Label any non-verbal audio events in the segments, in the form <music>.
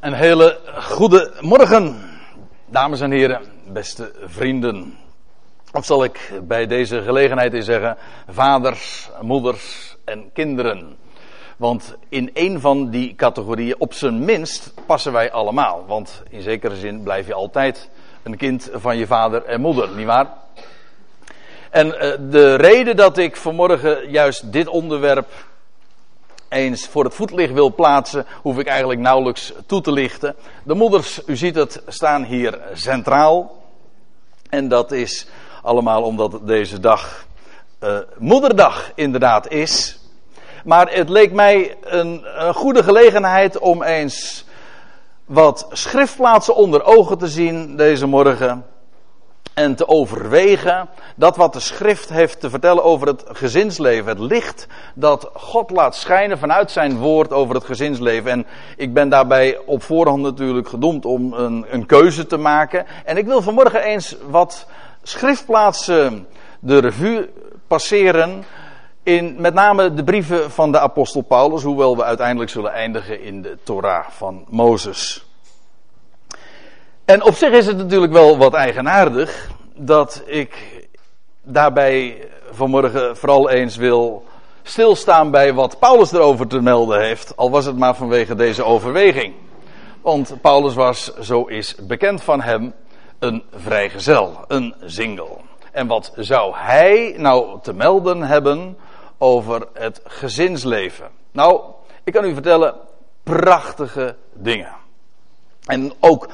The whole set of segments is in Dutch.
Een hele goede morgen, dames en heren, beste vrienden. Of zal ik bij deze gelegenheid eens zeggen, vaders, moeders en kinderen. Want in één van die categorieën, op zijn minst, passen wij allemaal. Want in zekere zin blijf je altijd een kind van je vader en moeder, nietwaar? En uh, de reden dat ik vanmorgen juist dit onderwerp eens voor het voetlicht wil plaatsen, hoef ik eigenlijk nauwelijks toe te lichten. De moeders, u ziet het, staan hier centraal. En dat is allemaal omdat deze dag uh, moederdag inderdaad is. Maar het leek mij een, een goede gelegenheid om eens wat schriftplaatsen onder ogen te zien deze morgen en te overwegen dat wat de schrift heeft te vertellen over het gezinsleven. Het licht dat God laat schijnen vanuit zijn woord over het gezinsleven. En ik ben daarbij op voorhand natuurlijk gedoemd om een, een keuze te maken. En ik wil vanmorgen eens wat schriftplaatsen de revue passeren. In met name de brieven van de apostel Paulus, hoewel we uiteindelijk zullen eindigen in de Torah van Mozes. En op zich is het natuurlijk wel wat eigenaardig dat ik daarbij vanmorgen vooral eens wil stilstaan bij wat Paulus erover te melden heeft, al was het maar vanwege deze overweging. Want Paulus was, zo is bekend van hem, een vrijgezel, een single. En wat zou hij nou te melden hebben over het gezinsleven? Nou, ik kan u vertellen, prachtige dingen. En ook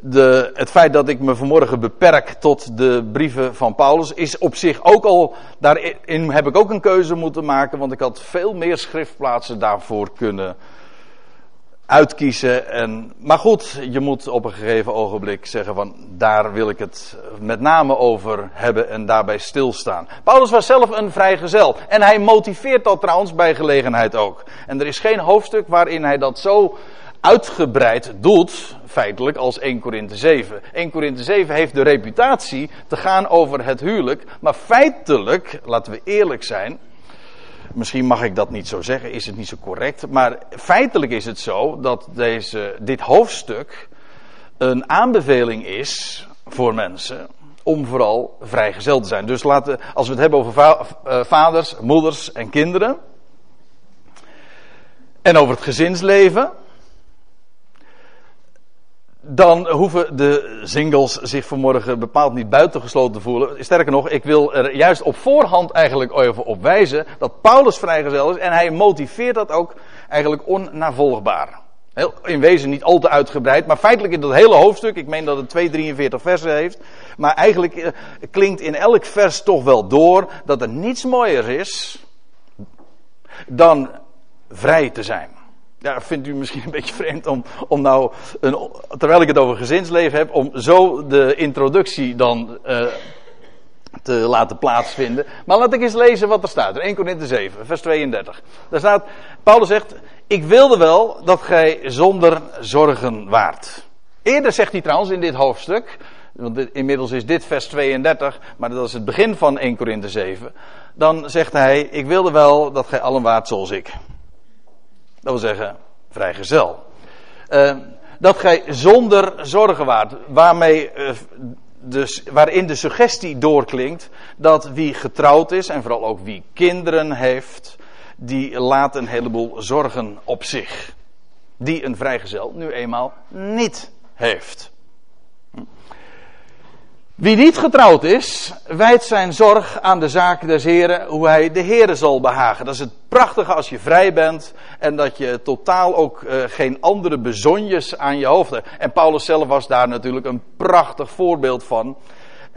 de, het feit dat ik me vanmorgen beperk tot de brieven van Paulus is op zich ook al, daarin heb ik ook een keuze moeten maken, want ik had veel meer schriftplaatsen daarvoor kunnen uitkiezen. En, maar goed, je moet op een gegeven ogenblik zeggen van daar wil ik het met name over hebben en daarbij stilstaan. Paulus was zelf een vrijgezel en hij motiveert dat trouwens bij gelegenheid ook. En er is geen hoofdstuk waarin hij dat zo uitgebreid doet, feitelijk, als 1 Korinthe 7. 1 Korinthe 7 heeft de reputatie te gaan over het huwelijk, maar feitelijk, laten we eerlijk zijn, misschien mag ik dat niet zo zeggen, is het niet zo correct, maar feitelijk is het zo dat deze, dit hoofdstuk een aanbeveling is voor mensen om vooral vrijgezel te zijn. Dus laten, als we het hebben over uh, vaders, moeders en kinderen, en over het gezinsleven, dan hoeven de singles zich vanmorgen bepaald niet buitengesloten te voelen. Sterker nog, ik wil er juist op voorhand eigenlijk even op wijzen dat Paulus vrijgezel is en hij motiveert dat ook eigenlijk onnavolgbaar. In wezen niet al te uitgebreid, maar feitelijk in dat hele hoofdstuk, ik meen dat het 243 versen heeft, maar eigenlijk eh, klinkt in elk vers toch wel door dat er niets mooier is dan vrij te zijn. Ja, vindt u misschien een beetje <laughs> vreemd om, om nou, een, terwijl ik het over gezinsleven heb, om zo de introductie dan uh, te laten plaatsvinden. Maar laat ik eens lezen wat er staat. In 1 Corinthië 7, vers 32. Daar staat, Paulus zegt, ik wilde wel dat gij zonder zorgen waart. Eerder zegt hij trouwens in dit hoofdstuk, want inmiddels is dit vers 32, maar dat is het begin van 1 Corinthië 7. Dan zegt hij, ik wilde wel dat gij allen waart zoals ik. Dat wil zeggen, vrijgezel. Uh, dat gij zonder zorgen waart. Waarmee, dus, waarin de suggestie doorklinkt dat wie getrouwd is en vooral ook wie kinderen heeft, die laat een heleboel zorgen op zich. Die een vrijgezel nu eenmaal niet heeft. Wie niet getrouwd is, wijdt zijn zorg aan de zaak des Heren, hoe hij de Heren zal behagen. Dat is het prachtige als je vrij bent en dat je totaal ook uh, geen andere bezonjes aan je hoofd hebt. En Paulus zelf was daar natuurlijk een prachtig voorbeeld van.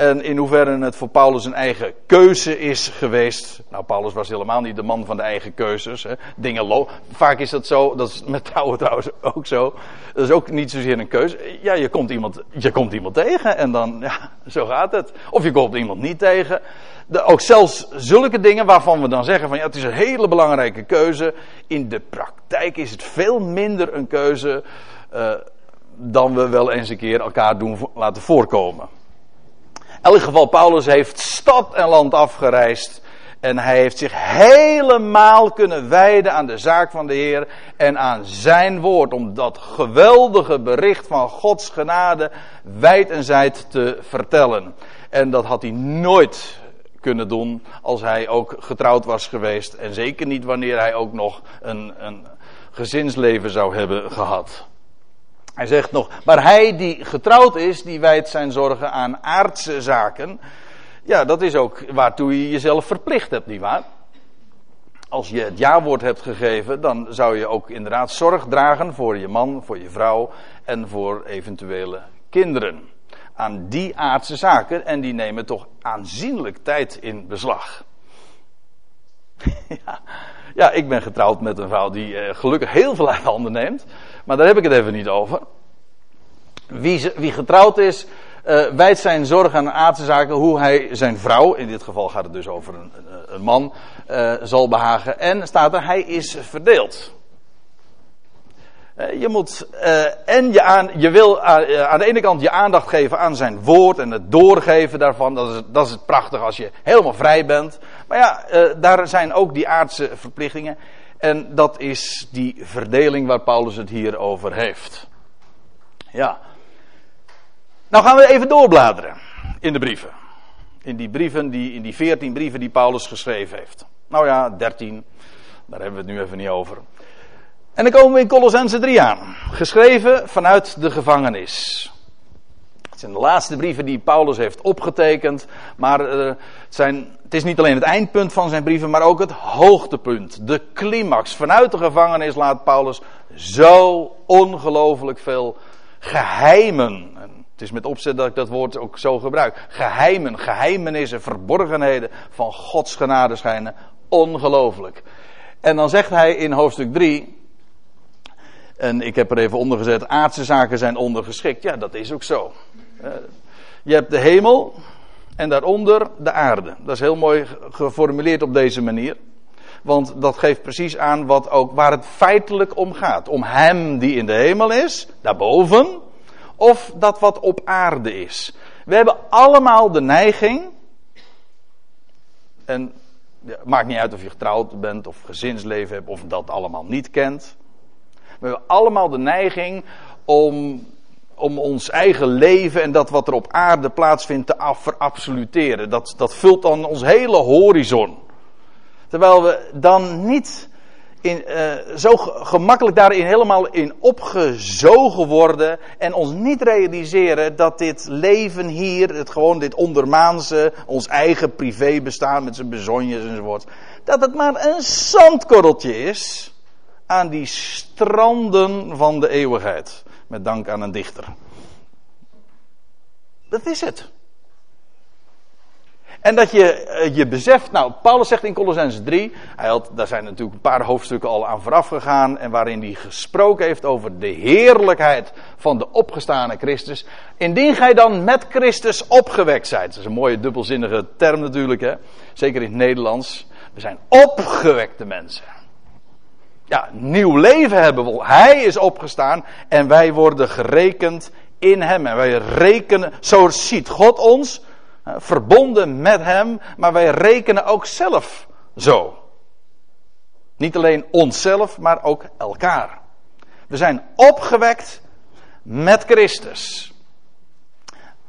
En in hoeverre het voor Paulus een eigen keuze is geweest. Nou, Paulus was helemaal niet de man van de eigen keuzes. Hè. Dingen Vaak is dat zo, dat is met trouwen trouwens ook zo. Dat is ook niet zozeer een keuze. Ja, je komt iemand, je komt iemand tegen en dan, ja, zo gaat het. Of je komt iemand niet tegen. Ook zelfs zulke dingen waarvan we dan zeggen van ja, het is een hele belangrijke keuze. In de praktijk is het veel minder een keuze uh, dan we wel eens een keer elkaar doen laten voorkomen elk geval, Paulus heeft stad en land afgereisd. En hij heeft zich helemaal kunnen wijden aan de zaak van de Heer en aan zijn woord. Om dat geweldige bericht van Gods genade wijd en zijd te vertellen. En dat had hij nooit kunnen doen als hij ook getrouwd was geweest. En zeker niet wanneer hij ook nog een, een gezinsleven zou hebben gehad. Hij zegt nog, maar hij die getrouwd is, die wijdt zijn zorgen aan aardse zaken. Ja, dat is ook waartoe je jezelf verplicht hebt, nietwaar? Als je het ja-woord hebt gegeven, dan zou je ook inderdaad zorg dragen voor je man, voor je vrouw en voor eventuele kinderen. Aan die aardse zaken en die nemen toch aanzienlijk tijd in beslag. <laughs> ja, ja, ik ben getrouwd met een vrouw die eh, gelukkig heel veel uit handen neemt. Maar daar heb ik het even niet over. Wie, wie getrouwd is, uh, zijn zorg aan aardse zaken hoe hij zijn vrouw, in dit geval gaat het dus over een, een man, uh, zal behagen. En staat er, hij is verdeeld. Je moet, en je, aan, je wil aan de ene kant je aandacht geven aan zijn woord en het doorgeven daarvan. Dat is, dat is prachtig als je helemaal vrij bent. Maar ja, daar zijn ook die aardse verplichtingen. En dat is die verdeling waar Paulus het hier over heeft. Ja. Nou gaan we even doorbladeren in de brieven. In die brieven, die, in die veertien brieven die Paulus geschreven heeft. Nou ja, dertien. Daar hebben we het nu even niet over. En dan komen we in Colossense 3 aan. Geschreven vanuit de gevangenis. Zijn de laatste brieven die Paulus heeft opgetekend. Maar het, zijn, het is niet alleen het eindpunt van zijn brieven, maar ook het hoogtepunt. De climax. Vanuit de gevangenis laat Paulus zo ongelooflijk veel geheimen het is met opzet dat ik dat woord ook zo gebruik. Geheimen, geheimenissen, verborgenheden van Gods genade schijnen ongelooflijk. En dan zegt hij in hoofdstuk 3, en ik heb er even onder gezet, aardse zaken zijn ondergeschikt. Ja, dat is ook zo. Eh, je hebt de hemel en daaronder de aarde. Dat is heel mooi geformuleerd op deze manier. Want dat geeft precies aan wat ook, waar het feitelijk om gaat. Om hem die in de hemel is, daarboven of dat wat op aarde is. We hebben allemaal de neiging, en het maakt niet uit of je getrouwd bent of gezinsleven hebt of dat allemaal niet kent. We hebben allemaal de neiging om, om ons eigen leven en dat wat er op aarde plaatsvindt te verabsoluteren. Dat, dat vult dan ons hele horizon. Terwijl we dan niet in, uh, zo gemakkelijk daarin helemaal in opgezogen worden en ons niet realiseren dat dit leven hier, het gewoon dit ondermaanse, ons eigen privé bestaan met zijn bezonjes enzovoort, dat het maar een zandkorreltje is aan die stranden van de eeuwigheid. Met dank aan een dichter. Dat is het. En dat je eh, je beseft, nou, Paulus zegt in Colossense 3, hij had, daar zijn natuurlijk een paar hoofdstukken al aan vooraf gegaan, en waarin hij gesproken heeft over de heerlijkheid van de opgestane Christus. Indien gij dan met Christus opgewekt zijt, dat is een mooie dubbelzinnige term natuurlijk, hè? zeker in het Nederlands. We zijn opgewekte mensen. Ja, nieuw leven hebben. Hij is opgestaan en wij worden gerekend in hem. En wij rekenen, zo ziet God ons verbonden met Hem, maar wij rekenen ook zelf zo. Niet alleen onszelf, maar ook elkaar. We zijn opgewekt met Christus.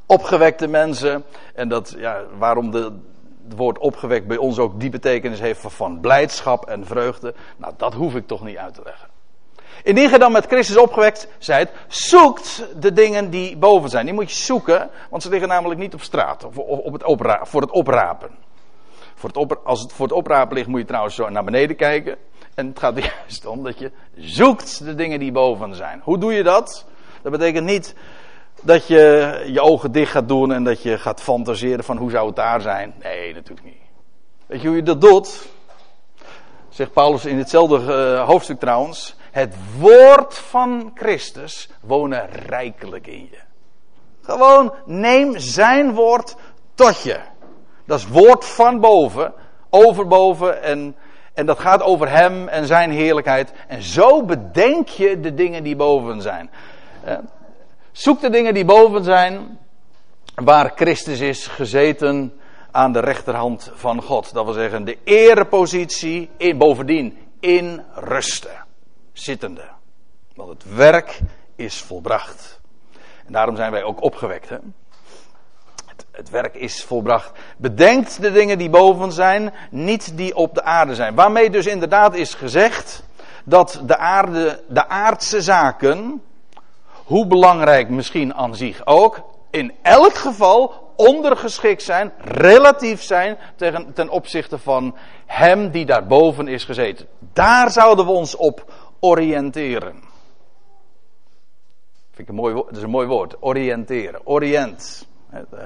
Opgewekte mensen, en dat, ja, waarom de, het woord opgewekt bij ons ook die betekenis heeft van blijdschap en vreugde, nou dat hoef ik toch niet uit te leggen. Indien je dan met Christus opgewekt zijt, zoekt de dingen die boven zijn. Die moet je zoeken, want ze liggen namelijk niet op straat of op het opra voor het oprapen. Voor het als het voor het oprapen ligt, moet je trouwens zo naar beneden kijken. En het gaat er <laughs> juist om dat je zoekt de dingen die boven zijn. Hoe doe je dat? Dat betekent niet dat je je ogen dicht gaat doen en dat je gaat fantaseren van hoe zou het daar zijn. Nee, natuurlijk niet. Weet je hoe je dat doet? Zegt Paulus in hetzelfde uh, hoofdstuk trouwens. Het woord van Christus wonen rijkelijk in je. Gewoon neem zijn woord tot je. Dat is woord van boven, overboven en, en dat gaat over hem en zijn heerlijkheid. En zo bedenk je de dingen die boven zijn. Zoek de dingen die boven zijn, waar Christus is gezeten aan de rechterhand van God. Dat wil zeggen de erepositie, in, bovendien in rusten, zittende. Want het werk is volbracht. En daarom zijn wij ook opgewekt. Hè? Het, het werk is volbracht. Bedenkt de dingen die boven zijn, niet die op de aarde zijn. Waarmee dus inderdaad is gezegd dat de aarde, de aardse zaken, hoe belangrijk misschien aan zich ook, in elk geval ondergeschikt zijn, relatief zijn ten opzichte van Hem die daarboven is gezeten. Daar zouden we ons op oriënteren. Vind ik een mooi, dat is een mooi woord, oriënteren. Orient.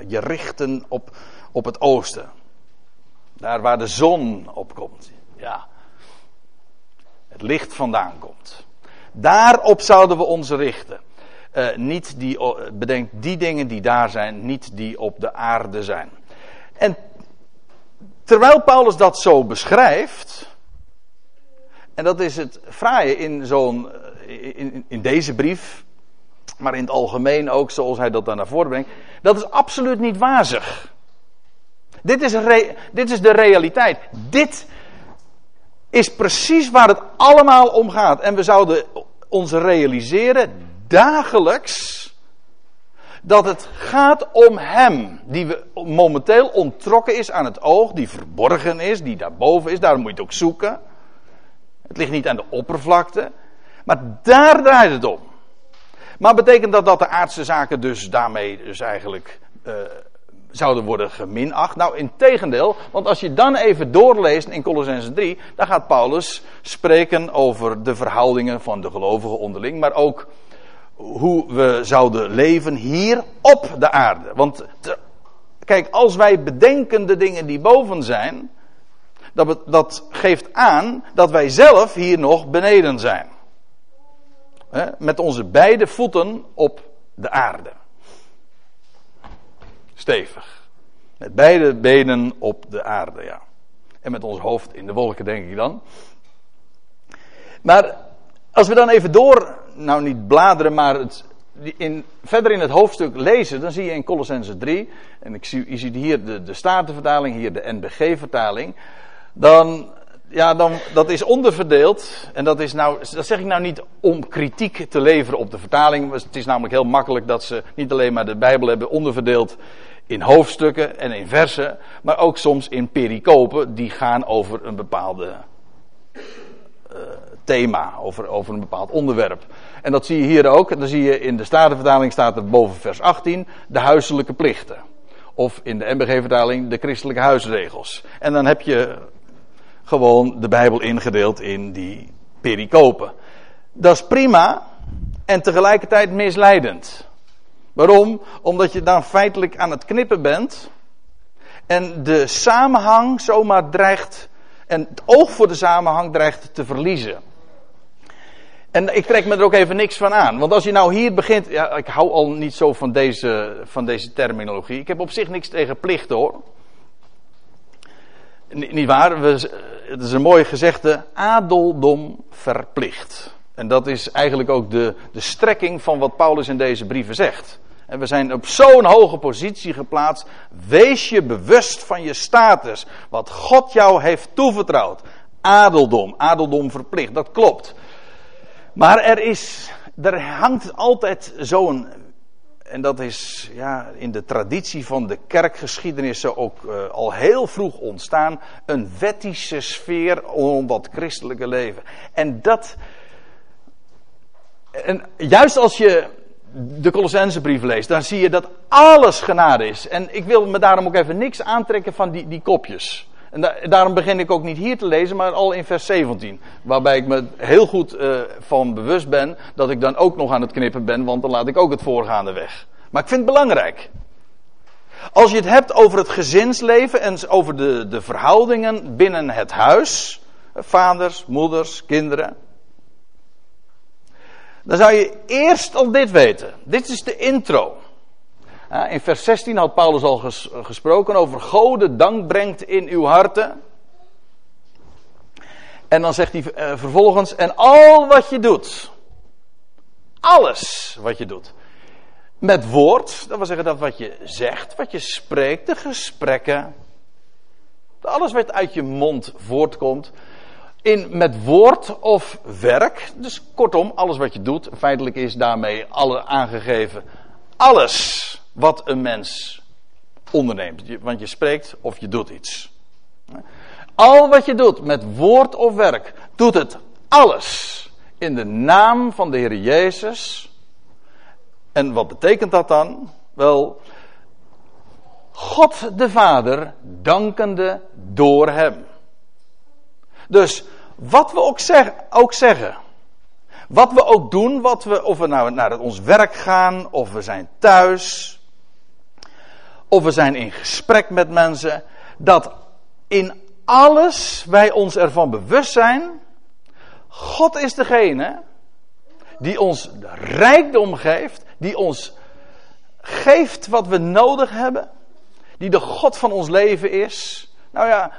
Je richten op, op het oosten. Daar waar de zon op komt. Ja. Het licht vandaan komt. Daarop zouden we ons richten. Uh, niet die, bedenk die dingen die daar zijn, niet die op de aarde zijn. En terwijl Paulus dat zo beschrijft, en dat is het fraaie in zo'n, in, in deze brief, maar in het algemeen ook zoals hij dat dan naar voren brengt, dat is absoluut niet wazig. Dit is, dit is de realiteit. Dit is precies waar het allemaal om gaat. En we zouden ons realiseren, dagelijks dat het gaat om Hem, die momenteel ontrokken is aan het oog, die verborgen is, die daarboven is, daarom moet je het ook zoeken. Het ligt niet aan de oppervlakte, maar daar draait het om. Maar betekent dat dat de aardse zaken dus daarmee dus eigenlijk uh, zouden worden geminacht? Nou, in tegendeel, want als je dan even doorleest in Colossense 3, dan gaat Paulus spreken over de verhoudingen van de gelovigen onderling, maar ook hoe we zouden leven hier op de aarde. Want kijk, als wij bedenken de dingen die boven zijn, dat, dat geeft aan dat wij zelf hier nog beneden zijn. met onze beide voeten op de aarde. Stevig. Met beide benen op de aarde, ja. En met ons hoofd in de wolken, denk ik dan. Maar als we dan even door nou niet bladeren, maar het, in, verder in het hoofdstuk lezen, dan zie je in Colossense 3, en ik zie, je ziet hier de, de Statenvertaling, hier de NBG-vertaling, dan, ja, dan, dat is onderverdeeld, en dat is nou, dat zeg ik nou niet om kritiek te leveren op de vertaling, het is namelijk heel makkelijk dat ze niet alleen maar de Bijbel hebben onderverdeeld in hoofdstukken en in versen, maar ook soms in pericopen, die gaan over een bepaalde uh, thema, over, over een bepaald onderwerp. En dat zie je hier ook. Dan zie je in de Statenvertaling staat er boven vers 18 de huiselijke plichten. Of in de MBG-vertaling de christelijke huisregels. En dan heb je gewoon de Bijbel ingedeeld in die pericopen. Dat is prima en tegelijkertijd misleidend. Waarom? Omdat je dan feitelijk aan het knippen bent en de samenhang zomaar dreigt en het oog voor de samenhang dreigt te verliezen. En ik trek me er ook even niks van aan. Want als je nou hier begint. Ja, ik hou al niet zo van deze, van deze terminologie. Ik heb op zich niks tegen plicht hoor. niet waar? We, het is een mooi gezegde. Adeldom verplicht. En dat is eigenlijk ook de, de strekking van wat Paulus in deze brieven zegt. En we zijn op zo'n hoge positie geplaatst. Wees je bewust van je status. Wat God jou heeft toevertrouwd. Adeldom, adeldom verplicht, dat klopt. Maar er is, er hangt altijd zo'n, en dat is ja, in de traditie van de kerkgeschiedenis zo ook uh, al heel vroeg ontstaan, een wettische sfeer om dat christelijke leven. En dat, en juist als je de Colossensebrief leest, dan zie je dat alles genade is. En ik wil me daarom ook even niks aantrekken van die, die kopjes. En daarom begin ik ook niet hier te lezen, maar al in vers 17. Waarbij ik me heel goed uh, van bewust ben dat ik dan ook nog aan het knippen ben, want dan laat ik ook het voorgaande weg. Maar ik vind het belangrijk. Als je het hebt over het gezinsleven en over de, de verhoudingen binnen het huis, vaders, moeders, kinderen, dan zou je eerst al dit weten. Dit is de intro. In vers 16 had Paulus al gesproken over Gode dank brengt in uw harten. En dan zegt hij eh, vervolgens, en al wat je doet, alles wat je doet, met woord, dat wil zeggen dat wat je zegt, wat je spreekt, de gesprekken, Alles wat uit je mond voortkomt. In, met woord of werk. Dus kortom, alles wat je doet. Feitelijk is daarmee alle aangegeven. Alles wat een mens onderneemt. Want je spreekt of je doet iets. Al wat je doet met woord of werk, doet het alles in de naam van de Heer Jezus. En wat betekent dat dan? Wel, God de Vader dankende door Hem. Dus wat we ook, ook zeggen, wat we ook doen, wat we, of we nou naar ons werk gaan, of we zijn thuis, of we zijn in gesprek met mensen, dat in alles wij ons ervan bewust zijn God is degene die ons rijkdom geeft, die ons geeft wat we nodig hebben, die de God van ons leven is. Nou ja,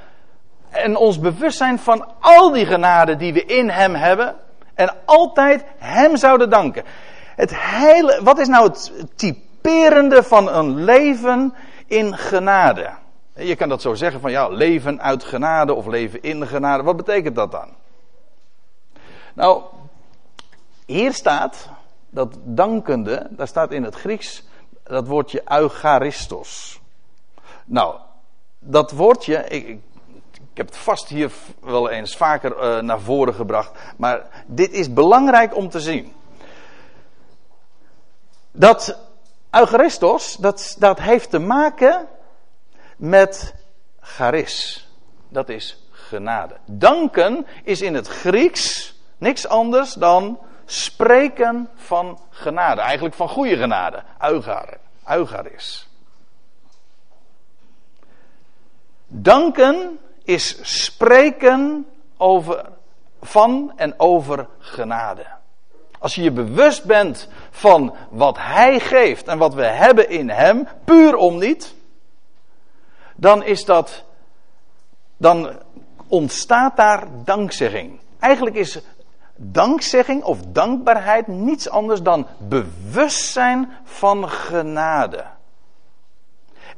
en ons bewustzijn van al die genade die we in Hem hebben en altijd Hem zouden danken. Het hele, wat is nou het typerende van een leven in genade? Je kan dat zo zeggen van ja, leven uit genade of leven in genade. Wat betekent dat dan? Nou, hier staat dat dankende, daar staat in het Grieks dat woordje eucharistos. Nou, dat woordje, ik, ik, heb het vast hier wel eens vaker uh, naar voren gebracht, maar dit is belangrijk om te zien. Dat eucharistos, dat, dat heeft te maken met charis. Dat is genade. Danken is in het Grieks Niks anders dan spreken van genade. Eigenlijk van goede genade. Eugar, eugaris. Danken is spreken over, van en over genade. Als je je bewust bent van wat Hij geeft en wat we hebben in Hem, puur om niet, dan is dat, dan ontstaat daar dankzegging. Eigenlijk is dankzegging of dankbaarheid niets anders dan bewustzijn van genade.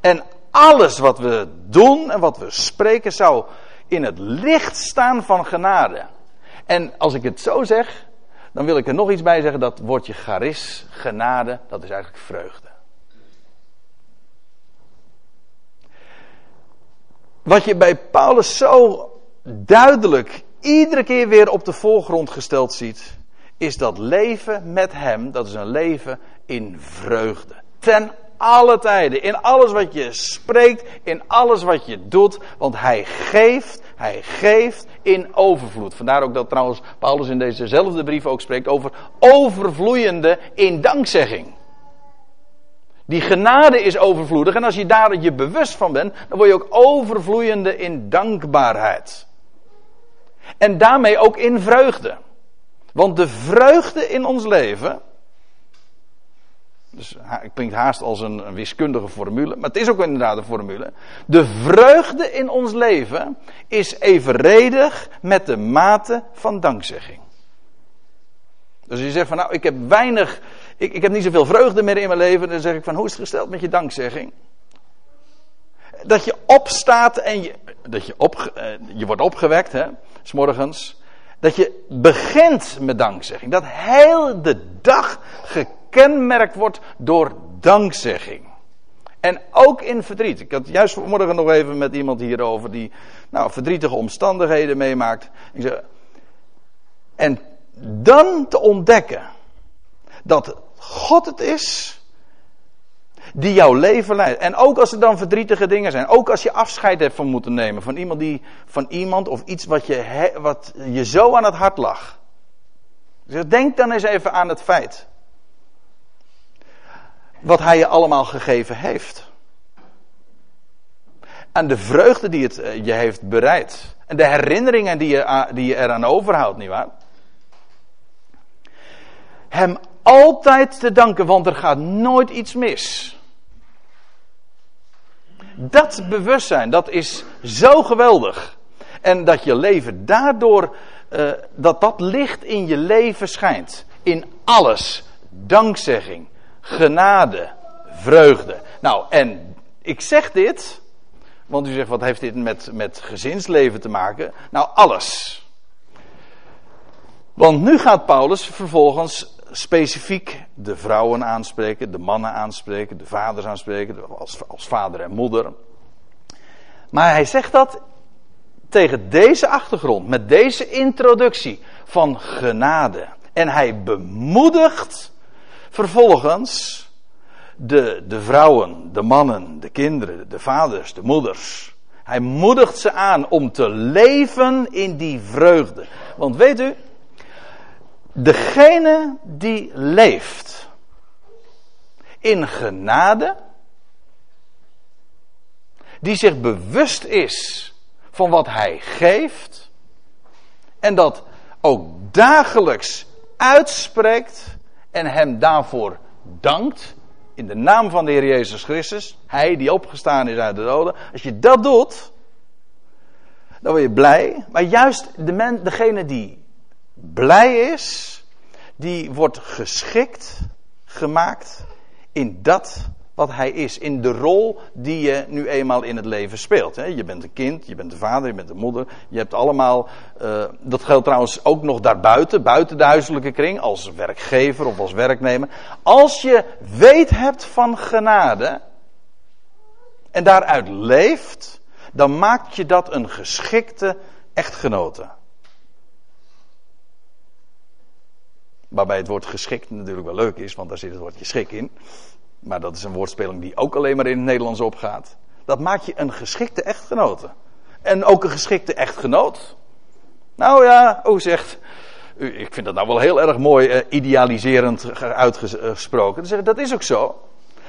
En alles wat we doen en wat we spreken zou in het licht staan van genade. En als ik het zo zeg, dan wil ik er nog iets bij zeggen. Dat woordje charis, genade, dat is eigenlijk vreugde. Wat je bij Paulus zo duidelijk iedere keer weer op de voorgrond gesteld ziet, is dat leven met Hem, dat is een leven in vreugde. Ten alle tijden, in alles wat je spreekt, in alles wat je doet, want Hij geeft, Hij geeft in overvloed. Vandaar ook dat trouwens Paulus in dezezelfde brief ook spreekt over overvloeiende in dankzegging. Die genade is overvloedig en als je daar je bewust van bent, dan word je ook overvloeiende in dankbaarheid. En daarmee ook in vreugde. Want de vreugde in ons leven. Dus het klinkt haast als een, wiskundige formule, maar het is ook inderdaad een formule. De vreugde in ons leven is evenredig met de mate van dankzegging. Dus je zegt van nou, ik heb weinig, ik, ik heb niet zoveel vreugde meer in mijn leven. Dan zeg ik van hoe is het gesteld met je dankzegging? Dat je opstaat en je, dat je, op, eh, je wordt opgewekt, hè morgens, dat je begint met dankzegging. Dat heel de dag gekenmerkt wordt door dankzegging. En ook in verdriet. Ik had juist vanmorgen nog even met iemand hierover die nou, verdrietige omstandigheden meemaakt. Ik en dan te ontdekken dat God het is die jouw leven leidt. En ook als er dan verdrietige dingen zijn. Ook als je afscheid hebt van moeten nemen van iemand, die, van iemand of iets wat je, wat je zo aan het hart lag. Denk dan eens even aan het feit. Wat hij je allemaal gegeven heeft. En de vreugde die het eh, je heeft bereid. En de herinneringen die je, die je eraan overhoudt, nietwaar? Hem altijd te danken, want er gaat nooit iets mis. Dat bewustzijn, dat is zo geweldig. En dat je leven daardoor, uh, dat dat licht in je leven schijnt. In alles. Dankzegging, genade, vreugde. Nou, en ik zeg dit, Want u zegt, wat heeft dit met, met gezinsleven te maken? Nou, alles. Want nu gaat Paulus vervolgens specifiek de vrouwen aanspreken, de mannen aanspreken, de vaders aanspreken, als, als vader en moeder. Maar hij zegt dat tegen deze achtergrond, met deze introductie van genade. En hij bemoedigt vervolgens de, de vrouwen, de mannen, de kinderen, de vaders, de moeders. Hij moedigt ze aan om te leven in die vreugde. Want weet u, degene die leeft in genade, die zich bewust is van wat hij geeft en dat ook dagelijks uitspreekt en hem daarvoor dankt in de naam van de Heer Jezus Christus, hij die opgestaan is uit de doden. Als je dat doet, dan word je blij. Maar juist de men, degene die blij is, die wordt geschikt gemaakt in dat wat hij is. In de rol die je nu eenmaal in het leven speelt. Je bent een kind, je bent een vader, je bent een moeder. Je hebt allemaal, uh, dat geldt trouwens ook nog daarbuiten, buiten de huiselijke kring, als werkgever of als werknemer. Als je weet hebt van genade en daaruit leeft, dan maakt je dat een geschikte echtgenote. Waarbij het woord geschikt natuurlijk wel leuk is, want daar zit het woordje schik in. Maar dat is een woordspeling die ook alleen maar in het Nederlands opgaat. Dat maakt je een geschikte echtgenote. En ook een geschikte echtgenoot. Nou ja, hoe zegt. Ik vind dat nou wel heel erg mooi eh, idealiserend uitgesproken. Dat is ook zo.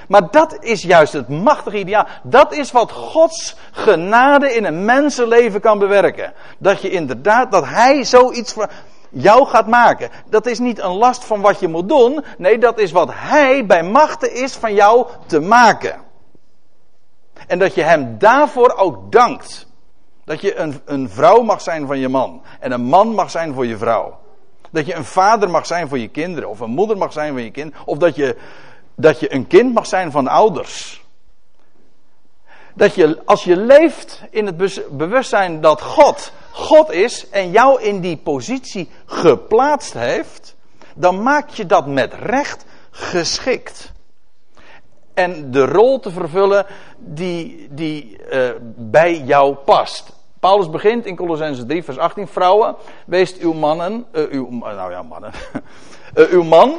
Maar dat is juist het machtige ideaal. Dat is wat Gods genade in een mensenleven kan bewerken. Dat je inderdaad, dat Hij zoiets jou gaat maken. Dat is niet een last van wat je moet doen. Nee, dat is wat Hij bij machten is van jou te maken. En dat je Hem daarvoor ook dankt. Dat je een, een vrouw mag zijn van je man. En een man mag zijn voor je vrouw. Dat je een vader mag zijn voor je kinderen. Of een moeder mag zijn voor je kind. Of dat je, dat je een kind mag zijn van ouders. Dat je, als je leeft in het bewustzijn dat God God is en jou in die positie geplaatst heeft, dan maak je dat met recht geschikt. En de rol te vervullen die, die uh, bij jou past. Paulus begint in Colossense 3, vers 18. Vrouwen, wees uw mannen, uh, uw, nou ja, mannen. <laughs> uw man,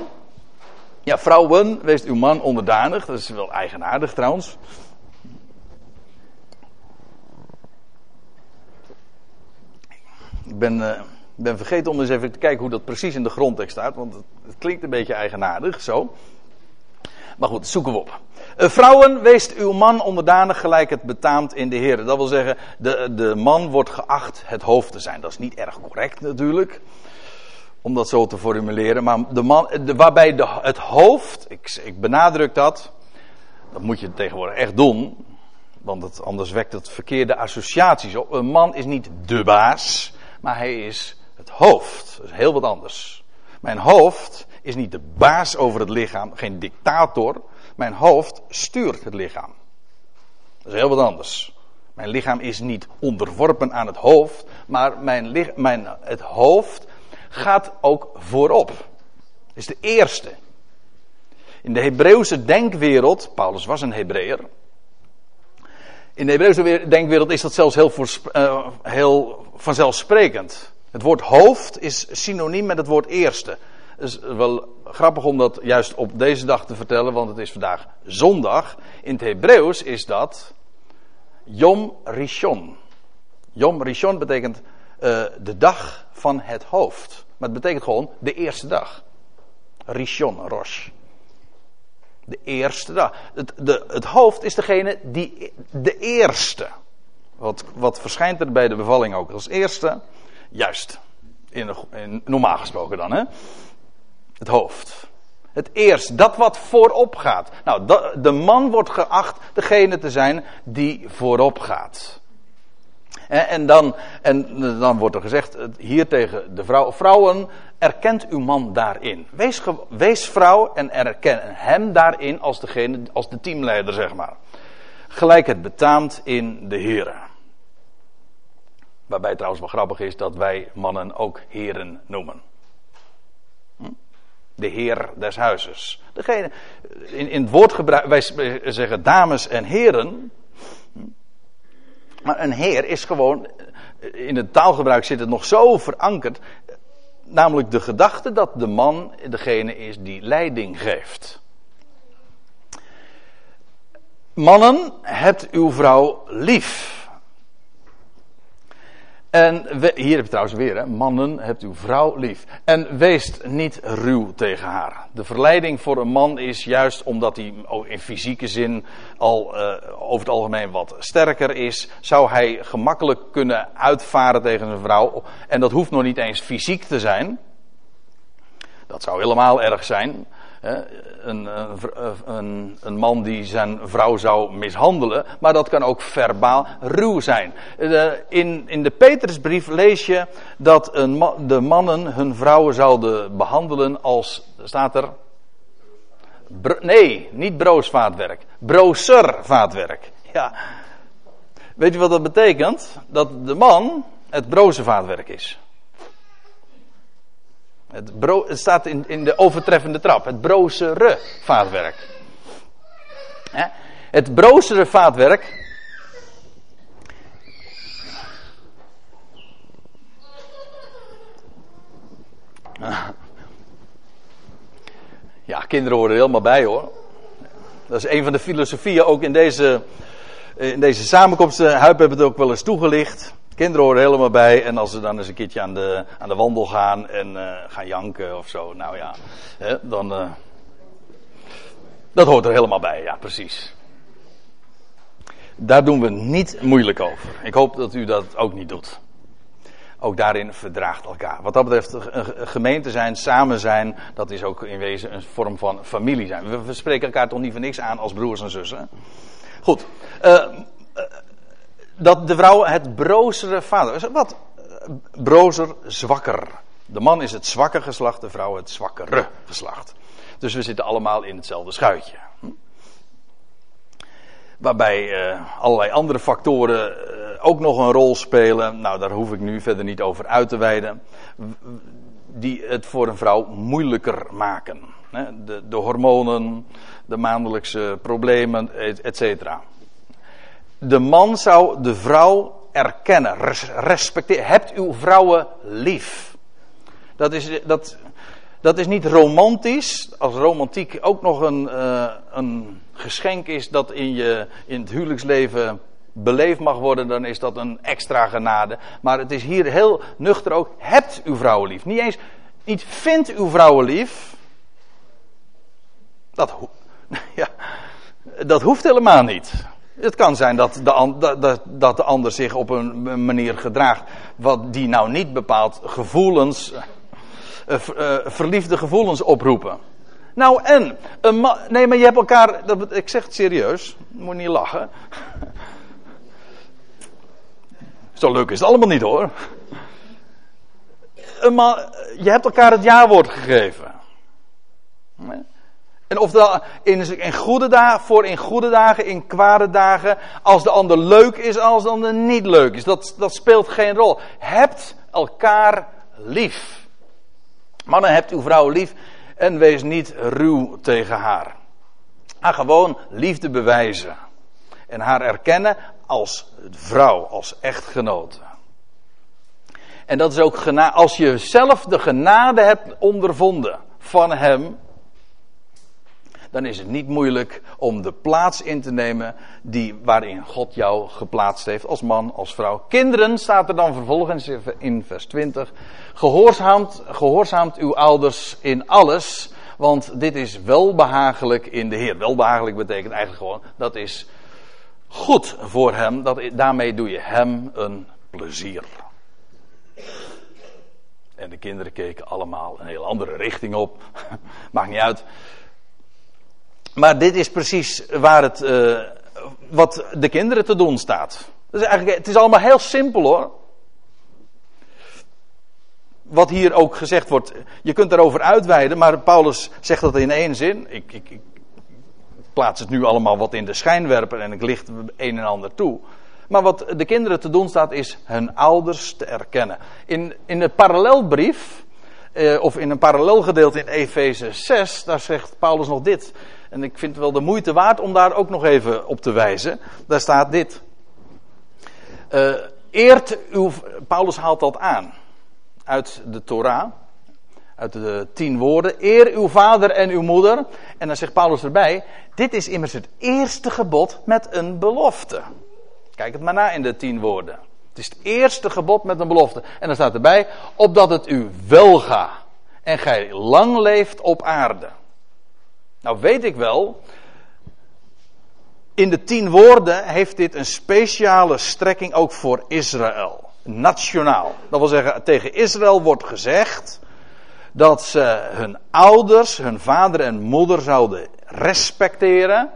ja, vrouwen, wees uw man onderdanig. Dat is wel eigenaardig trouwens. Ik ben, uh, ben vergeten om eens even te kijken hoe dat precies in de grondtekst staat, want het, klinkt een beetje eigenaardig zo. Maar goed, zoeken we op. Uh, vrouwen, wees uw man onderdanig gelijk het betaamt in de Heer. Dat wil zeggen, de, de man wordt geacht het hoofd te zijn. Dat is niet erg correct natuurlijk, om dat zo te formuleren. Maar de man, waarbij de, het hoofd, ik, ik benadruk dat, dat moet je tegenwoordig echt doen. Want anders wekt het verkeerde associaties op. Een man is niet de baas maar hij is het hoofd. Dat is heel wat anders. Mijn hoofd is niet de baas over het lichaam, geen dictator. Mijn hoofd stuurt het lichaam. Dat is heel wat anders. Mijn lichaam is niet onderworpen aan het hoofd, maar mijn, mijn, het hoofd gaat ook voorop. Is de eerste. In de Hebreeuwse denkwereld, Paulus was een Hebreeër. In de Hebreeuwse denkwereld is dat zelfs heel, uh, heel vanzelfsprekend. Het woord hoofd is synoniem met het woord eerste. Het is wel grappig om dat juist op deze dag te vertellen, want het is vandaag zondag. In het Hebreeuws is dat Yom Rishon. Yom Rishon betekent uh, de dag van het hoofd. Maar het betekent gewoon de eerste dag. Rishon, Rosh. De eerste dag. Het, de, het hoofd is degene die de eerste. Wat, wat verschijnt er bij de bevalling ook als eerste? Juist. In, in, normaal gesproken dan, hè? Het hoofd. Het eerst, dat wat voorop gaat. Nou, de man wordt geacht degene te zijn die voorop gaat. En dan, en dan wordt er gezegd hier tegen de vrouw, vrouwen, erkent uw man daarin. Wees, wees vrouw en erken hem daarin als degene, als de teamleider, zeg maar. gelijk het betaamt in de Here. Waarbij trouwens wel grappig is dat wij mannen ook heren noemen. Hm? De heer des huizes. Degene, in, in het woordgebruik, wij zeggen dames en heren. Maar een heer is gewoon, in het taalgebruik zit het nog zo verankerd. Namelijk de gedachte dat de man degene is die leiding geeft. Mannen, hebt uw vrouw lief. En hier heb je trouwens weer, hè, mannen, hebt uw vrouw lief. En wees niet ruw tegen haar. De verleiding voor een man is juist omdat hij in fysieke zin al uh, over het algemeen wat sterker is, zou hij gemakkelijk kunnen uitvaren tegen zijn vrouw. En dat hoeft nog niet eens fysiek te zijn. Dat zou helemaal erg zijn een, een, een, man die zijn vrouw zou mishandelen, maar dat kan ook verbaal ruw zijn. In, in de Petrusbrief lees je dat een, de mannen hun vrouwen zouden behandelen als, staat er, nee, niet broosvaatwerk, brooservaatwerk. Ja. Weet je wat dat betekent? Dat de man het brozenvaatwerk is. Het, staat in, in de overtreffende trap. Het brozere vaatwerk. Het brozere vaatwerk. Ja, kinderen horen er helemaal bij hoor. Dat is een van de filosofieën ook in deze, in deze samenkomst. Huip hebben het ook wel eens toegelicht. Kinderen horen helemaal bij. En als ze dan eens een keertje aan de, aan de wandel gaan en uh, gaan janken of zo. Nou ja, hè, dan. Uh, dat hoort er helemaal bij, ja, precies. Daar doen we niet moeilijk over. Ik hoop dat u dat ook niet doet. Ook daarin verdraagt elkaar. Wat dat betreft, een gemeente zijn, samen zijn, dat is ook in wezen een vorm van familie zijn. We, spreken elkaar toch niet voor niks aan als broers en zussen. Goed. Uh, dat de vrouw het brozere vader. Wat? Brozer, zwakker. De man is het zwakke geslacht, de vrouw het zwakkere geslacht. Dus we zitten allemaal in hetzelfde schuitje. Hm? Waarbij uh, allerlei andere factoren uh, ook nog een rol spelen. Nou, daar hoef ik nu verder niet over uit te wijden. Die het voor een vrouw moeilijker maken. De, de hormonen, de maandelijkse problemen, et cetera de man zou de vrouw erkennen, respecteren. Hebt uw vrouwen lief. Dat is, dat, dat is niet romantisch. Als romantiek ook nog een, uh, een geschenk is dat in, je, in het huwelijksleven beleefd mag worden, dan is dat een extra genade. Maar het is hier heel nuchter ook. Hebt uw vrouwen lief. Niet eens, niet vindt uw vrouwen lief. Dat, <laughs> ja, dat hoeft helemaal niet. Het kan zijn dat de, dat, de ander zich op een manier gedraagt. wat die nou niet bepaalt gevoelens. Uh, uh, verliefde gevoelens oproepen. Nou en? Een nee, maar je hebt elkaar. Ik zeg het serieus. Moet niet lachen. Zo leuk is het allemaal niet hoor. Man, je hebt elkaar het jaarwoord gegeven. En of in, in goede dagen, voor in goede dagen, in kwade dagen, als de ander leuk is, als de ander niet leuk is. Dat, dat speelt geen rol. Hebt elkaar lief. Mannen, hebt uw vrouw lief en wees niet ruw tegen haar. Ga gewoon liefde bewijzen. En haar erkennen als vrouw, als echtgenote. En dat is ook als je zelf de genade hebt ondervonden van hem, dan is het niet moeilijk om de plaats in te nemen die, waarin God jou geplaatst heeft als man, als vrouw. Kinderen, staat er dan vervolgens in vers 20, gehoorzaamt, gehoorzaamt uw ouders in alles, want dit is welbehagelijk in de Heer. Welbehagelijk betekent eigenlijk gewoon, dat is goed voor hem, dat, daarmee doe je hem een plezier. En de kinderen keken allemaal een heel andere richting op. <laughs> Maakt niet uit. Maar dit is precies waar het, uh, wat de kinderen te doen staat. Dus eigenlijk, het is allemaal heel simpel hoor. Wat hier ook gezegd wordt, je kunt daarover uitweiden, maar Paulus zegt dat in één zin. Ik, ik, ik plaats het nu allemaal wat in de schijnwerper en ik licht een en ander toe. Maar wat de kinderen te doen staat, is hun ouders te erkennen. In, in de parallelbrief, eh, of in een parallelgedeelte in Efeze 6, daar zegt Paulus nog dit. En ik vind het wel de moeite waard om daar ook nog even op te wijzen. Daar staat dit. Uh, eert uw. Paulus haalt dat aan uit de Torah, uit de tien woorden. Eer uw vader en uw moeder. En dan zegt Paulus erbij: Dit is immers het eerste gebod met een belofte. Kijk het maar na in de tien woorden. Het is het eerste gebod met een belofte. En dan staat erbij: Opdat het u welga en gij lang leeft op aarde. Nou weet ik wel, in de tien woorden heeft dit een speciale strekking ook voor Israël. Nationaal. Dat wil zeggen, tegen Israël wordt gezegd dat ze hun ouders, hun vader en moeder zouden respecteren.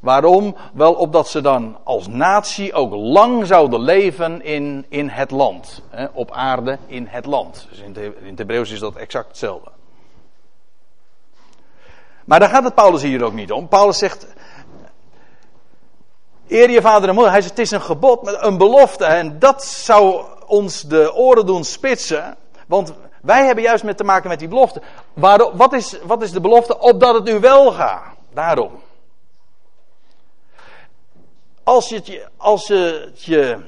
Waarom? Wel opdat ze dan als natie ook lang zouden leven in, in het land. Hè, op aarde in het land. Dus in, het Hebreeuws is dat exact hetzelfde. Maar daar gaat het Paulus hier ook niet om. Paulus zegt. Eer je vader en moeder. Hij zegt het is een gebod, een belofte. En dat zou ons de oren doen spitsen. Want wij hebben juist met te maken met die belofte. Waarom, wat, is, wat is de belofte? Opdat het u wel gaat. Daarom. Als het, je, als het je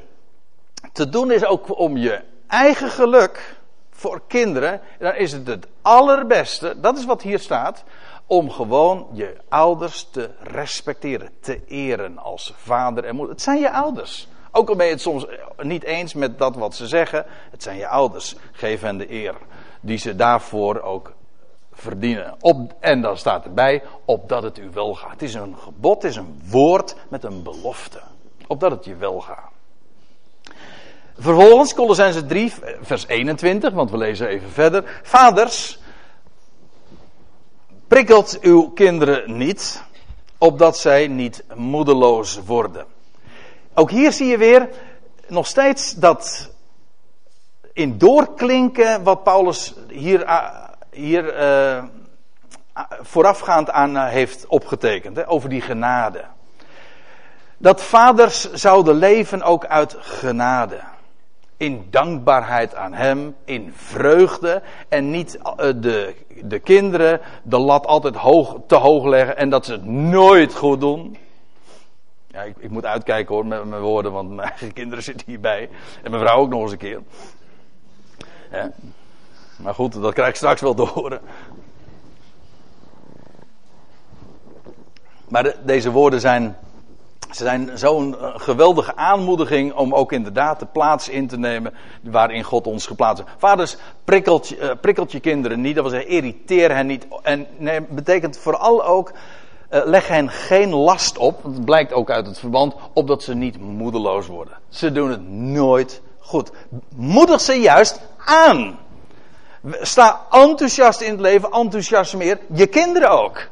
te doen is ook om je eigen geluk voor kinderen, dan is het het allerbeste, dat is wat hier staat, om gewoon je ouders te respecteren, te eren als vader en moeder. Het zijn je ouders. Ook al ben je het soms niet eens met dat wat ze zeggen, het zijn je ouders. Geef hen de eer die ze daarvoor ook verdienen. Op, en dan staat erbij, opdat het u wel gaat. Het is een gebod, het is een woord met een belofte. Opdat het je wel gaat. Vervolgens, Colossense 3, vers 21, want we lezen even verder. Vaders, prikkelt uw kinderen niet, opdat zij niet moedeloos worden. Ook hier zie je weer nog steeds dat in doorklinken wat Paulus hier, eh, hier uh, voorafgaand aan eh, heeft opgetekend, hè, over die genade. Dat vaders zouden leven ook uit genade. In dankbaarheid aan Hem, in vreugde en niet de, de kinderen de lat altijd hoog, te hoog leggen en dat ze het nooit goed doen. Ja, ik, ik, moet uitkijken hoor met mijn woorden, want mijn eigen kinderen zitten hierbij. En mijn vrouw ook nog eens een keer. Maar goed, dat krijg ik straks wel te horen. Maar deze woorden zijn, ze zijn zo'n eh, geweldige aanmoediging om ook inderdaad de plaats in te nemen waarin God ons geplaatst heeft. Vaders, prikkelt, je kinderen niet, dat wil zeggen, irriteer hen niet. En nee, betekent vooral ook, uh, leg hen geen last op, want het blijkt ook uit het verband, opdat ze niet moedeloos worden. Ze doen het nooit goed. Moedig ze juist aan. Sta enthousiast in het leven, enthousiasmeer je kinderen ook.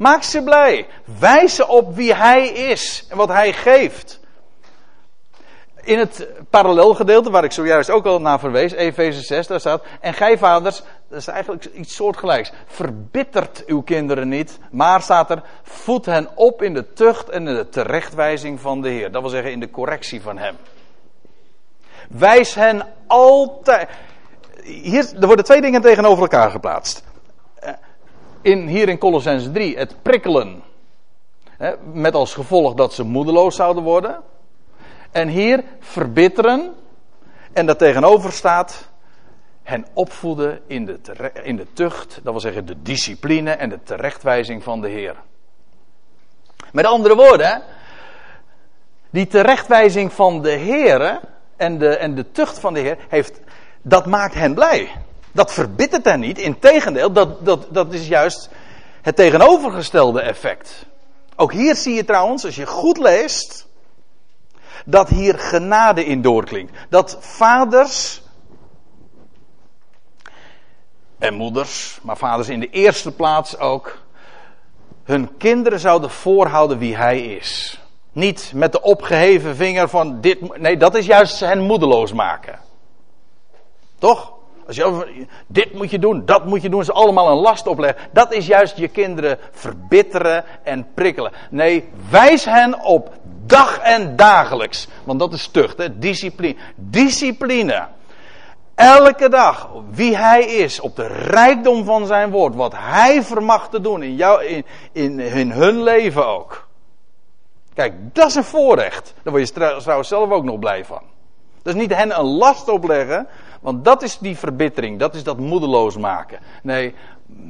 Maak ze blij. Wijs ze op wie hij is en wat hij geeft. In het parallelgedeelte, waar ik zojuist ook al naar verwees, Efeze 6, daar staat. En gij vaders, dat is eigenlijk iets soortgelijks. Verbittert uw kinderen niet, maar staat er. Voed hen op in de tucht en in de terechtwijzing van de Heer. Dat wil zeggen in de correctie van hem. Wijs hen altijd. Hier, er worden twee dingen tegenover elkaar geplaatst. In, hier in Colossens 3 het prikkelen. Hè, met als gevolg dat ze moedeloos zouden worden. En hier verbitteren. En dat tegenover staat hen opvoeden in de, in de tucht, dat wil zeggen de discipline en de terechtwijzing van de Heer. Met andere woorden, die terechtwijzing van de Heer en de, en de tucht van de Heer, heeft, dat maakt hen blij. Dat verbittert hen niet. Integendeel, dat, dat, dat is juist het tegenovergestelde effect. Ook hier zie je trouwens, als je goed leest, dat hier genade in doorklinkt. Dat vaders en moeders, maar vaders in de eerste plaats ook, hun kinderen zouden voorhouden wie hij is. Niet met de opgeheven vinger van dit. Nee, dat is juist hen moedeloos maken. Toch? Als je, dit moet je doen, dat moet je doen, ze allemaal een last opleggen. Dat is juist je kinderen verbitteren en prikkelen. Nee, wijs hen op dag en dagelijks. Want dat is tucht, hè? discipline. Discipline. Elke dag wie hij is, op de rijkdom van zijn woord, wat hij vermag te doen in, jou, in, in, hun leven ook. Kijk, dat is een voorrecht. Daar word je trouwens zelf ook nog blij van. Dat is niet hen een last opleggen, want dat is die verbittering, dat is dat moedeloos maken. Nee,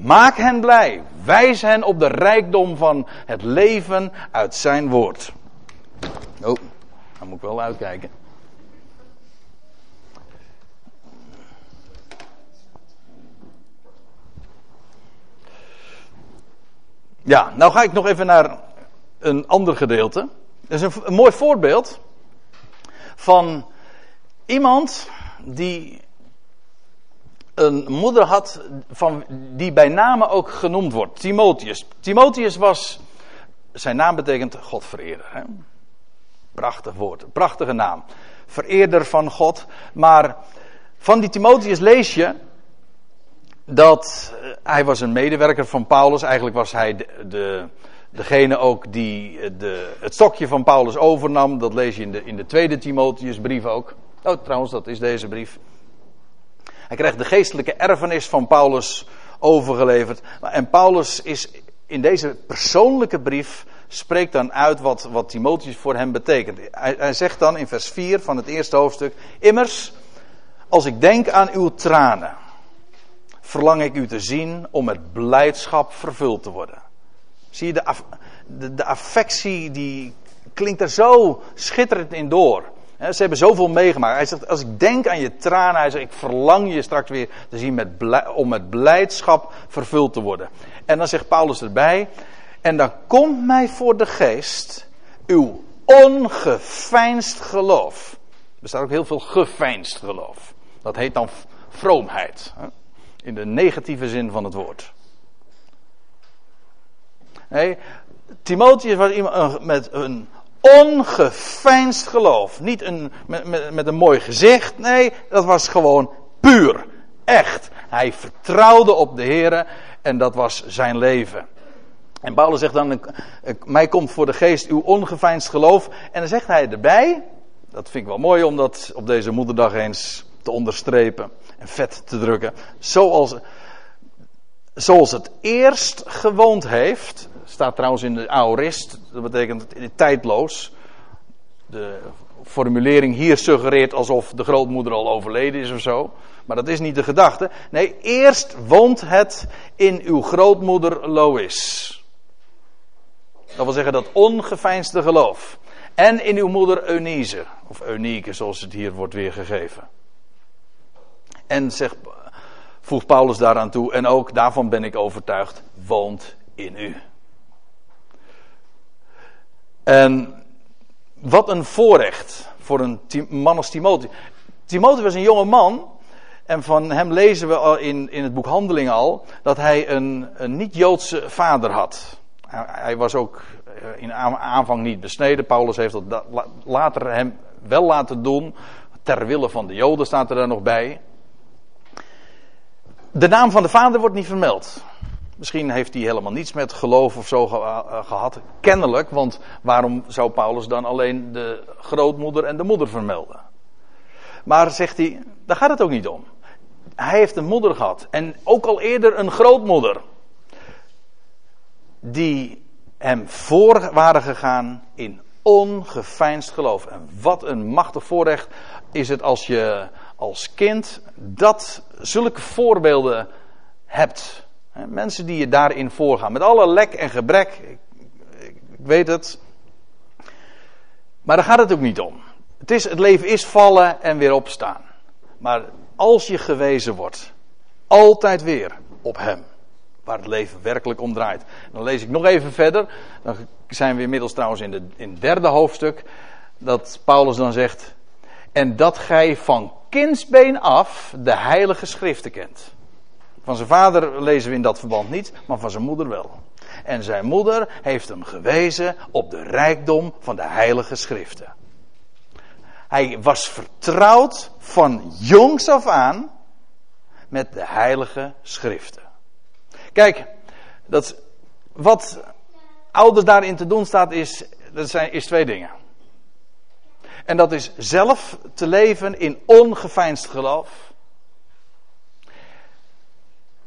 maak hen blij. Wijs hen op de rijkdom van het leven uit zijn woord. Oh, dan moet ik wel uitkijken. Ja, nou ga ik nog even naar een ander gedeelte. Dat is een, een mooi voorbeeld van iemand die een moeder had van, die bij name ook genoemd wordt. Timotheus. Timotheus was, zijn naam betekent Godvereerder. Hè? Prachtig woord, prachtige naam. Vereerder van God. Maar van die Timotheus lees je dat eh, hij was een medewerker van Paulus. Eigenlijk was hij de, de, degene ook die de, het stokje van Paulus overnam. Dat lees je in de, in de tweede Timotheusbrief ook. Oh, trouwens, dat is deze brief. Hij krijgt de geestelijke erfenis van Paulus overgeleverd. En Paulus is in deze persoonlijke brief spreekt dan uit wat, wat Timotheus voor hem betekent. Hij, hij zegt dan in vers 4 van het eerste hoofdstuk: Immers, als ik denk aan uw tranen, verlang ik u te zien om met blijdschap vervuld te worden. Zie je, de, de, de affectie die klinkt er zo schitterend in door. Ze hebben zoveel meegemaakt. Hij zegt, als ik denk aan je tranen, hij zegt, ik verlang je straks weer te zien met om met blijdschap vervuld te worden. En dan zegt Paulus erbij, en dan komt mij voor de geest uw ongeveinsd geloof. Er staat ook heel veel geveinsd geloof. Dat heet dan vroomheid. In de negatieve zin van het woord. Nee, Timotheus was iemand met een ongeveinsd geloof. Niet een, met, met, een mooi gezicht. Nee, dat was gewoon puur. Echt. Hij vertrouwde op de Heer en dat was zijn leven. En Paulus zegt dan, mij komt voor de geest uw ongeveinsd geloof. En dan zegt hij erbij, dat vind ik wel mooi om dat op deze moederdag eens te onderstrepen en vet te drukken. Zoals, zoals het eerst gewoond heeft, staat trouwens in de aorist, dat betekent tijdloos. De formulering hier suggereert alsof de grootmoeder al overleden is of zo. Maar dat is niet de gedachte. Nee, eerst woont het in uw grootmoeder Lois. Dat wil zeggen dat ongeveinsde geloof. En in uw moeder Eunice, of Eunice zoals het hier wordt weergegeven. En zegt, voegt Paulus daaraan toe, en ook daarvan ben ik overtuigd, woont in u. En wat een voorrecht voor een man als Timotheus. Timotheus was een jonge man. En van hem lezen we in, in het boek Handelingen al. dat hij een, een niet-Joodse vader had. Hij, was ook eh, in aanvang niet besneden. Paulus heeft dat later hem wel laten doen. Ter wille van de Joden staat er daar nog bij. De naam van de vader wordt niet vermeld. Misschien heeft hij helemaal niets met geloof of zo eh, gehad. Kennelijk, want waarom zou Paulus dan alleen de grootmoeder en de moeder vermelden? Maar zegt hij, daar gaat het ook niet om. Hij heeft een moeder gehad. En ook al eerder een grootmoeder. Die hem voor waren gegaan in ongeveinsd geloof. En wat een machtig voorrecht is het als je als kind dat zulke voorbeelden hebt. Mensen die je daarin voorgaan. Met alle lek en gebrek. Ik, ik, weet het. Maar daar gaat het ook niet om. Het, is, het leven is vallen en weer opstaan. Maar als je gewezen wordt. Altijd weer op Hem. Waar het leven werkelijk om draait. Dan lees ik nog even verder. Dan zijn we inmiddels trouwens in, de, in het derde hoofdstuk. Dat Paulus dan zegt. En dat gij van kindsbeen af de heilige schriften kent. Van zijn vader lezen we in dat verband niet, maar van zijn moeder wel. En zijn moeder heeft hem gewezen op de rijkdom van de heilige schriften. Hij was vertrouwd van jongs af aan met de heilige schriften. Kijk, dat, wat ouders daarin te doen staat is, dat zijn, is twee dingen. En dat is zelf te leven in ongeveinsd geloof.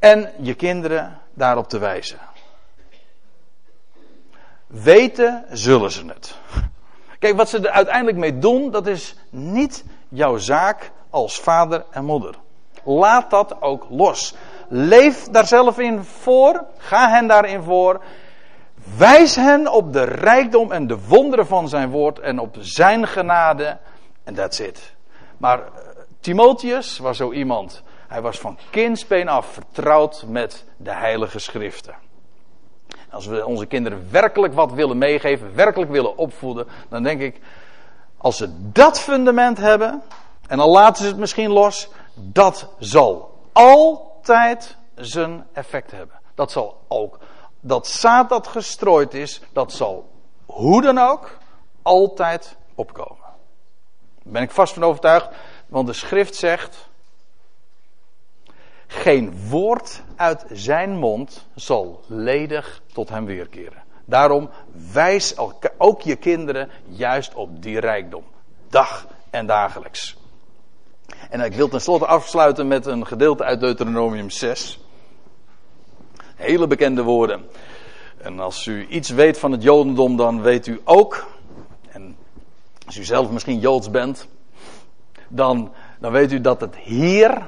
En je kinderen daarop te wijzen. Weten zullen ze het. Kijk, wat ze er uiteindelijk mee doen, dat is niet jouw zaak als vader en moeder. Laat dat ook los. Leef daar zelf in voor. Ga hen daarin voor. Wijs hen op de rijkdom en de wonderen van zijn woord en op zijn genade. En that's it. Maar eh, Timotheus was zo iemand. Hij was van kindsbeen af vertrouwd met de heilige schriften. Als we onze kinderen werkelijk wat willen meegeven, werkelijk willen opvoeden, dan denk ik, als ze dat fundament hebben, en dan laten ze het misschien los, dat zal altijd zijn effect hebben. Dat zal ook, dat zaad dat gestrooid is, dat zal hoe dan ook altijd opkomen. Daar ben ik vast van overtuigd, want de schrift zegt, geen woord uit zijn mond zal ledig tot hem weerkeren. Daarom wijs ook je kinderen juist op die rijkdom. Dag en dagelijks. En ik wil tenslotte afsluiten met een gedeelte uit Deuteronomium 6. Hele bekende woorden. En als u iets weet van het Jodendom, dan weet u ook, en als u zelf misschien Joods bent, dan, dan weet u dat het hier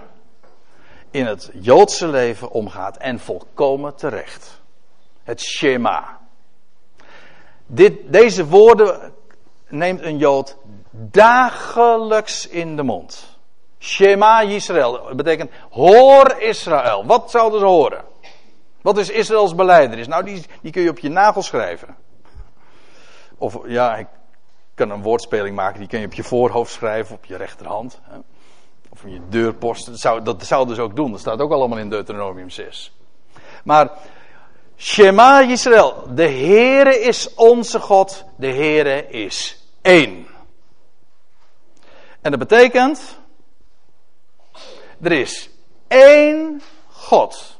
in het Joodse leven omgaat en volkomen terecht. Het Shema. Dit, deze woorden neemt een Jood dagelijks in de mond. Shema Israël. Betekent hoor Israël. Wat zouden ze horen? Wat is Israëls beleidenis? Nou, die, die kun je op je nagel schrijven. Of ja, ik kan een woordspeling maken, die kun je op je voorhoofd schrijven, op je rechterhand. Of je deurpost. Dat zou, dat dus ook doen. Dat staat ook allemaal in Deuteronomium 6. Maar Shema Israël. De Heere is onze God. De Heere is één. En dat betekent. Er is één God.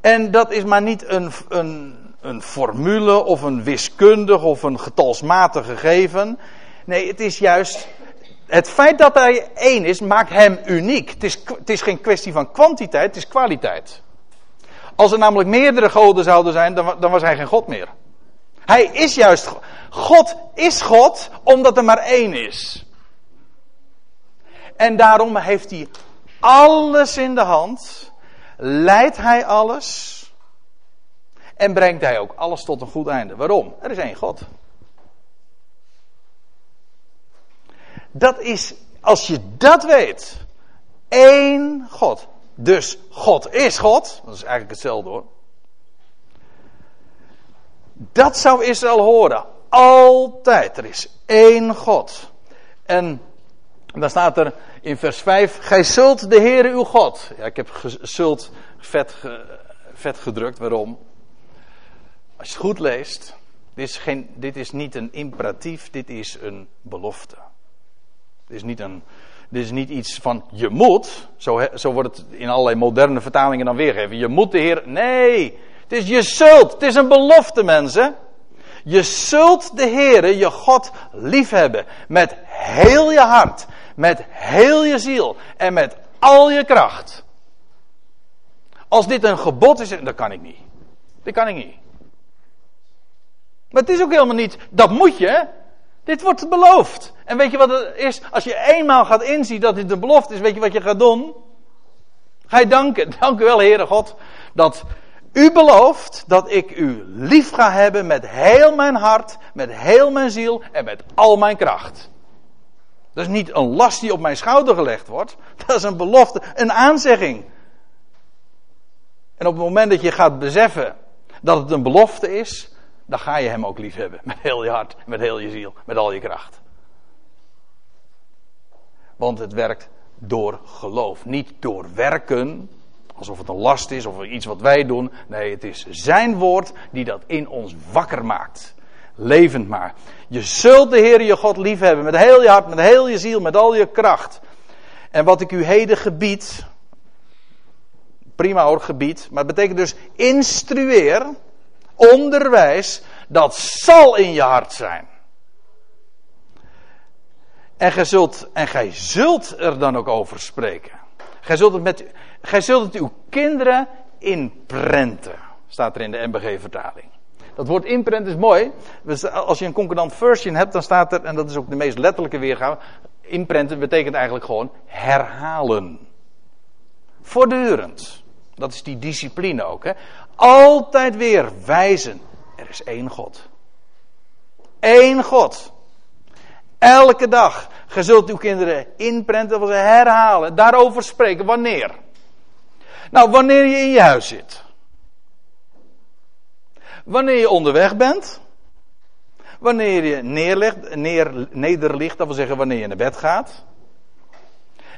En dat is maar niet een, een, een formule of een wiskundig of een getalsmatig gegeven. Nee, het is juist. Het feit dat hij één is, maakt hem uniek. Het is, het is geen kwestie van kwantiteit, het is kwaliteit. Als er namelijk meerdere goden zouden zijn, dan, dan was hij geen God meer. Hij is juist. God is God, omdat er maar één is. En daarom heeft hij alles in de hand, leidt hij alles en brengt hij ook alles tot een goed einde. Waarom? Er is één God. Dat is, als je dat weet, één God. Dus God is God. Dat is eigenlijk hetzelfde hoor. Dat zou Israël horen. Altijd. Er is één God. En dan staat er in vers 5: Gij zult de Heere uw God. Ja, ik heb zult vet, vet gedrukt. Waarom? Als je het goed leest, dit is, geen, dit is niet een imperatief, dit is een belofte. Dit is niet, een, dit is niet iets van je moet, zo, zo wordt het in allerlei moderne vertalingen dan weergegeven. Je moet de Heer, nee, het is je zult, het is een belofte mensen. Je zult de Heere, je God, liefhebben met heel je hart, met heel je ziel en met al je kracht. Als dit een gebod is, dat kan ik niet. Dat kan ik niet. Maar het is ook helemaal niet, dat moet je. Dit wordt beloofd. En weet je wat het is? Als je eenmaal gaat inzien dat dit een belofte is, weet je wat je gaat doen? Ga je danken. <laughs> Dank u wel, Heere God, dat u belooft dat ik u lief ga hebben met heel mijn hart, met heel mijn ziel en met al mijn kracht. Dat is niet een last die op mijn schouder gelegd wordt. <laughs> Dat is een belofte, een aanzegging. En op het moment dat je gaat beseffen dat het een belofte is, dan ga je hem ook lief hebben. Met heel je hart, met heel je ziel, met al je kracht. Want het werkt door geloof. Niet door werken, alsof het een last is of iets wat wij doen. Nee, het is zijn woord die dat in ons wakker maakt. Levend maakt. Je zult de Heer je God lief hebben met heel je hart, met heel je ziel, met al je kracht. En wat ik u heden gebied, prima hoor, gebied, maar het betekent dus instrueer, onderwijs, dat zal in je hart zijn. En gij zult, en gij zult er dan ook over spreken. Gij zult het, met, gij zult het uw kinderen inprenten. Staat er in de MBG-vertaling. Dat woord imprint is mooi. Als je een concordant version hebt, dan staat er, en dat is ook de meest letterlijke weergave. Imprenten betekent eigenlijk gewoon herhalen. Voortdurend. Dat is die discipline ook. Hè? Altijd weer wijzen. Er is één God. Eén God. Elke dag. Ge zult uw kinderen inprenten, of herhalen. Daarover spreken. Wanneer? Nou, wanneer je in je huis zit. Wanneer je onderweg bent. Wanneer je neerlegt, neer, nederligt, dat wil zeggen wanneer je naar bed gaat.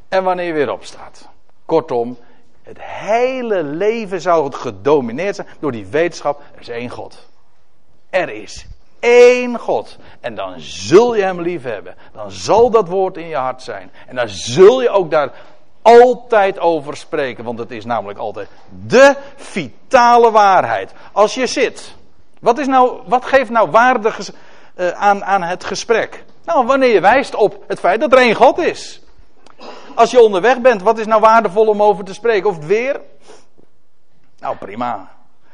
En wanneer je weer opstaat. Kortom, het hele leven zou het gedomineerd zijn door die wetenschap. Er is één God. Er is één God. En dan zul je hem lief hebben. Dan zal dat woord in je hart zijn. En dan zul je ook daar altijd over spreken. Want het is namelijk altijd de vitale waarheid. Als je zit. Wat, is nou, wat geeft nou waarde uh, aan, aan het gesprek? Nou, wanneer je wijst op het feit dat er één God is. Als je onderweg bent, wat is nou waardevol om over te spreken? Of het weer? Nou, prima.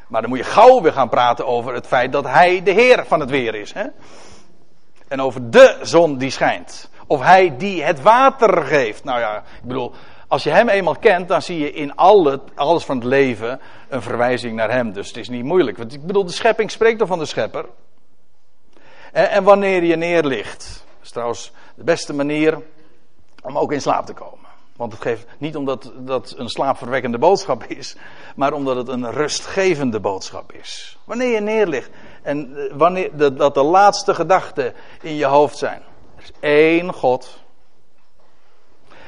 Maar dan moet je gauw weer gaan praten over het feit dat hij de Heer van het weer is. Hè? En over de zon die schijnt. Of hij die het water geeft. Nou ja, ik bedoel, als je hem eenmaal kent, dan zie je in alle, alles van het leven een verwijzing naar hem. Dus het is niet moeilijk. Want ik bedoel, de schepping spreekt toch van de schepper. En, en wanneer je neerligt. Dat is trouwens de beste manier om ook in slaap te komen. Want het geeft niet omdat dat een slaapverwekkende boodschap is, maar omdat het een rustgevende boodschap is. Wanneer je neerligt en eh, wanneer dat de laatste gedachten in je hoofd zijn. Er is één God.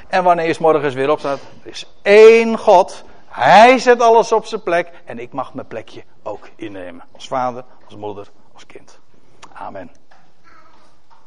En wanneer je s morgens weer opstaat, er is één God. Hij zet alles op zijn plek en ik mag mijn plekje ook innemen. Als vader, als moeder, als kind. Amen.